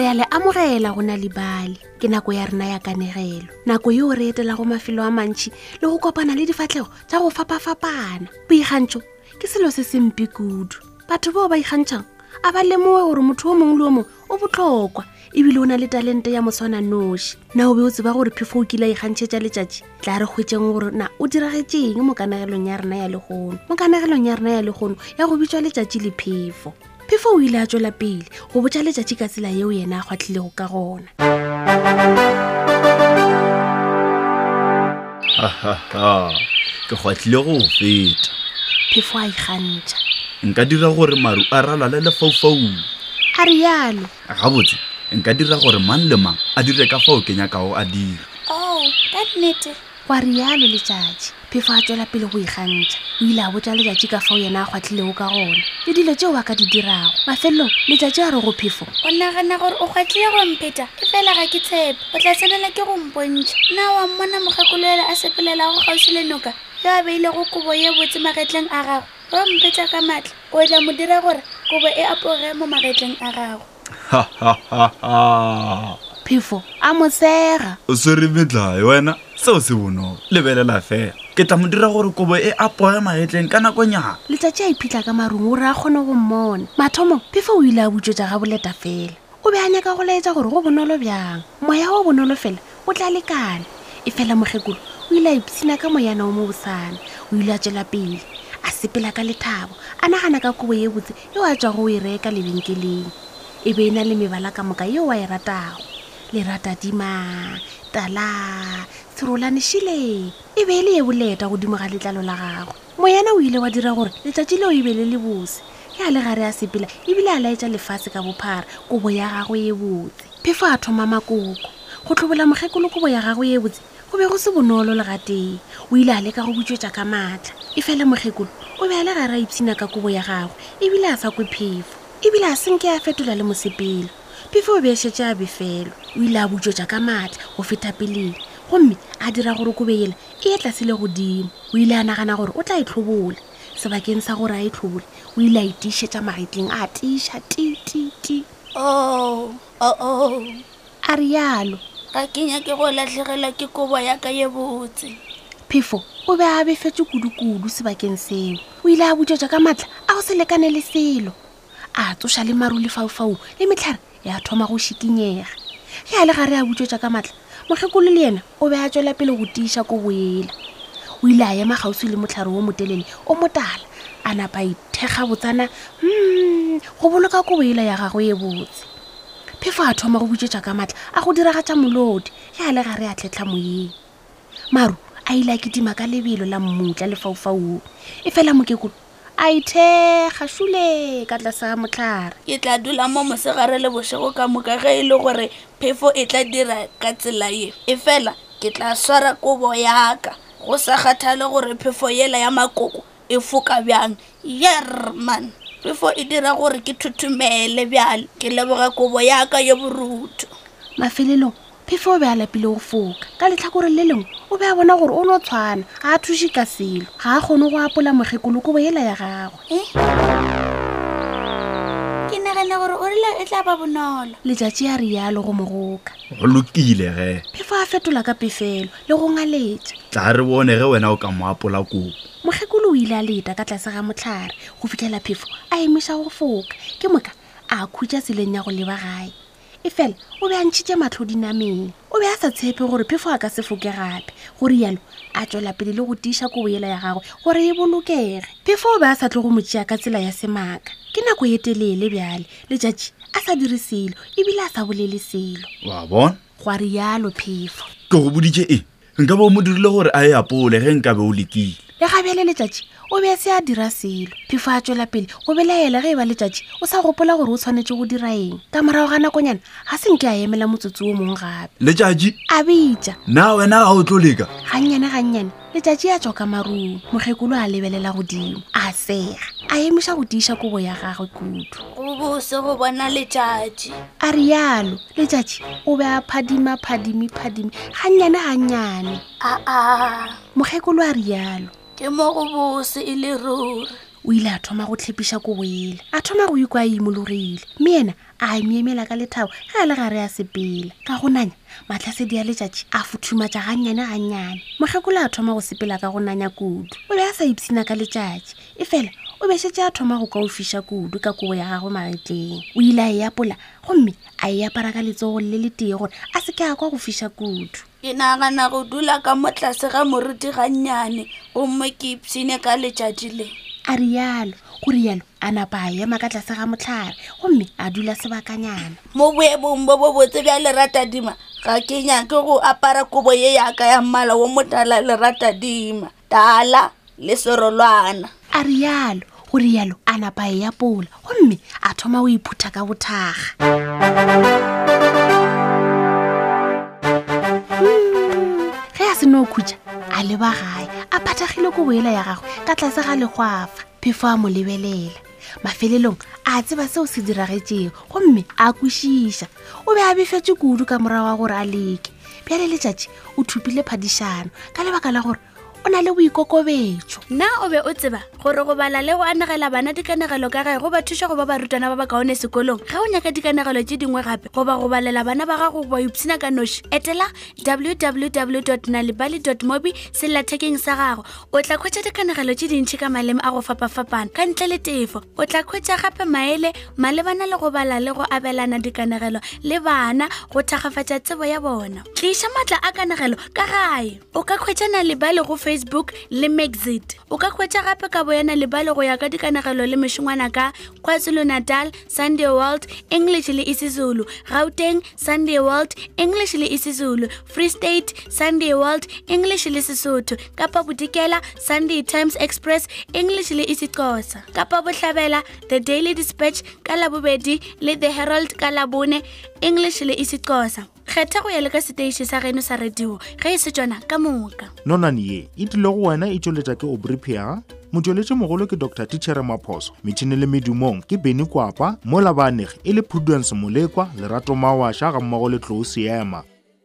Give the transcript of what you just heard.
re a le amogela go na libali ke nako ya rena ya kanegelo nako yeo re etelago mafelo a mantšhi le go kopana le difatlhego tša go fapafapana boikgantšho ke selo se sempe kudu batho bao ba ikgantšhang a ba lemoge gore motho o mongwe le o mongwe o botlhokwa ebile o na le talente ya motshwana noši na o be o tseba gore phefo o kile a ikgantšhetša letšatši tla re kgwetseng gore na o diragetšeng mo kanagelong ya rena ya legono mo kanagelong ya rena ya legono ya go bitswa letšatši le phefo phefo o ile a tswela pele go botša letšatši ka tsela yeo yena a kgwatlhilego ka gona ke gwatlile go feta phefo a ikgantšha nka dira gore maru a ralale lefaufaung a rialo gabotse nka dira gore mang le mang a dire ka fao ke nyakago a dira oo oh, ka nnete wa rialo letšatši phefo a tswela pele go ikgantšha o ile a botsa letšatši ka fao yena a gwatlhilego ka gona le dilo tseo ba ka di dirago mafelelong letšatši a re go phefo o nagana gore o gwatlhile go mpheta e fela ga ke tshepe o tla tsenela ke go mpontšha na wa mmona mogakolo ele a sepelelago kgauswi le noka yo a beilego kobo ye botse magetleng a gago o mpetsa ka maatla o tla mo dira gore kobo e apoge mo magetleng a gago phefo a mosega o swere metlae wena seo se bonolo lebelela fela ke tla mo dira gore kobo e apoge magetleng ka nakonyana letsatsi a iphitlha ka marung gore a kgone go mmona mathomo phefo o ile a butswetsa ga boleta fela o be a nyaka go laetša gore go bonolo bjang moya o bonolo fela o tla lekane e fela mokgekolo o ile a ipsina ka moyana o mo bosana o ile a tšwela pele a sepela ka lethabo a nagana ka kobo ye botse eo a tšwago o e reka lebenkeleng e be e na le mebala ka moka yeo wa e ratago lerata dimang tala serolane šile e be e le ye boleta godimo ga letlalo la gagwe moyana o ile wa dira gore letšatši leo e be le le bose ge a le gare a sepela ebile a laetša lefase ka bophara kobo ya gagwe ye botse phefo a thoma makoko go tlhobola mokgekolo kobo ya gagwe ye botse go be go se bonolo le gatee o ile a leka go butswetša ka maatla e fele mokgekolo o be a le gare a ipshina ka kobo ya gagwe ebile a sa kwe phefo ebile a senke a fetola le mosepelo phefo o be e šetše a befelwa o ile a butswetša ka maatla go feta peleng gomme a dira gore kobe yela e tlase le godimo o ile a nagana gore o tla e tlhobola sebakeng sa gore a e tlhobole o ile a e tiišetša magetleng a tiiša tititi oh, oh, oh. a rialo ga ke nyake go latlhegelwa ke kobo ya ka ye botse phefo o be a befetse kudu-kudu sebakeng seo o ile a butšetša ka matla a go se lekane le selo a tsoša le maru lefaufau le metlhare ya thoma go šikinyega ge a le gare a butswetša ka matla mokgekolo le yena o be a tswela pele go tiiša ko boela o ile a ema kgauswi le motlhare wo motelele o motala a napa a ithekga botsana mm, go boloka ko boela ya gagwe e botse phefo a thoma go butswetša ka matla a go diragatša molodi ge a le gare a tlhetlha moyeng maru a ile a kitima ka lebelo la mmutla lefaufauo e fela mokekolo a ithekga šule ka tlasa motlhare ke tla dula mo mosegare le bošego ka moka ge e le gore phefo e tla dira ka tsela ye e fela ke tla swara kobo yaka go sa kgathale gore phefo yela ya makoko e foka bjang yer man before e dira gore ke thuthumele bjale ke leboga kobo yaka yo borutho mafelelong phefo o be a lapile go foka ka letlhakore le lengwe o be a bona gore o no tshwana ga a thuše ka selo ga a kgone go apola mokgekolokobo ela ya gagwe eh? ke nagana gore o rile e tla ba bonolo letšatši ya rialo go mogoka go lokile ge phefo a fetola ka pefelo le go ngaletše tla re bone ge wena o ka mo apola kobo mokgekolo o ile a leta ka tlase ga motlhare go fitlhela phefo a emiša go foka ke moka a khutša tseleng ya go leba gae efela o be a ntšhitše matlho dinameng o be a sa tshepe gore phefo a ka se foke gape go rialo a tswela pele le go tiiša kobo yela ya gagwe gore e bolokege phefo o be a sa tlo go mo tšea ka tsela ya semaka ke nako ye telele bjale letšatši a sa dire selo ebile a sa bolele selo wa bona gwa rialo phefo ke go boditše e nka be o mo dirile gore a e apole ge nkabe o lekile le gabjale letšatši o be se a dira selo phefo a tswela pele go belaela ge e ba letšatši o sa gopola gore o tshwanetse go dira eng ka morago ga nakonyana ga se nke a emela motsotsi o mongwe gape letšatši a bitša na wena ga o tlo leka gannyane gannyane letšatši a tswa ka marung mokgekolo a lebelela godimo a sega a emiša go tiiša kobo ya gagwe kudu go bose go bona letšatši a rialo letšatši o be a phadima phadimi phadimi gannyane gannyane aa mokgekolo a rialo ke mo go bose e le ruri o ile a thoma go tlhepiša kobo ele a thoma go ikwa a imologile mme yena a nyemela ka lethabo ge a le gare ya sepela ka go nanya matlhasedi ya letšatši a futhumatša gannyane gannyane mokgekolo a thoma go sepela ka go nanya kudu o be a sa ipsina ka letšatši e fela o bešetse a thoma go ka o fiša kudu ka kobo ya gagwe magetleng o ile a e apola gomme a e apara ka letsogong le le tee gore a se ke a kwa go fiša kudu ke nagana go dula ka mo tlase ga moruti gannyane gomme ke ipshine ka letšatši le a rialo go rialo a napa a ema ka tlase ga motlhare gomme a dula sebakanyana mo boemong bo bo botse bja lerata dima ga ke nyake go apara kobo ye yaka ya mmala wo motala lerata dima tala le serolwana a rialo go rialo a napa e yapola gomme a thoma o iphutha ka bothaga ge a seno khutša a leba gae a phathagile ko boela ya gagwe ka tlase ga legwafa phefo a mo lebelela mafelelong a tseba seo se diragetšego gomme a kwešiša o be a befetše kudu ka morago wa gore a leke bjale letšatši o thupile phadišano ka lebaka la gore o na le boikokobetso na o be o tseba gore go bala le go anegela bana dikanegelo ka ge go ba thuša go ba barutwana ba ba kaone sekolong ge o nyaka dikanegelo tše dingwe gape goba go balela bana ba gago goba ipshina ka noši etela www nalibali mobi sellathekeng sa gago o tla khwetša dikganagelo tše dintšhi ka maleme a go fapafapana ka ntle le tefo o tla khwetša gape maele malebana le go bala le go abelana dikanegelo le bana go thakgafatša tsebo ya bona tliša maatla a kanegelo ka gae o ka khwetšana lebale go facebook le maxit o ka khwetša gape ka boyana lebale go ya ka dikanegelo le mešongwana ka kwazulu natal sunday world english le isizulu gauteng sunday world english le isizulu free state sunday world english le sesotho kapa bodikela sunday times express english le isixhosa kapa bohlabela the daily dispatch ka labobedi le the herald ka labone english le isixhosa kgetha go ya le ka seteiši sa geno sa radio ge e se tsona ka moka nonane ye e tlile go wena e tšweletša ke obripia motšweletši mogolo ke dr tichere maphoso metšhini le medumong ke beny kwapa mola baanegi e le prudence molekwa lerato mawaša ga mmogo le tlou seema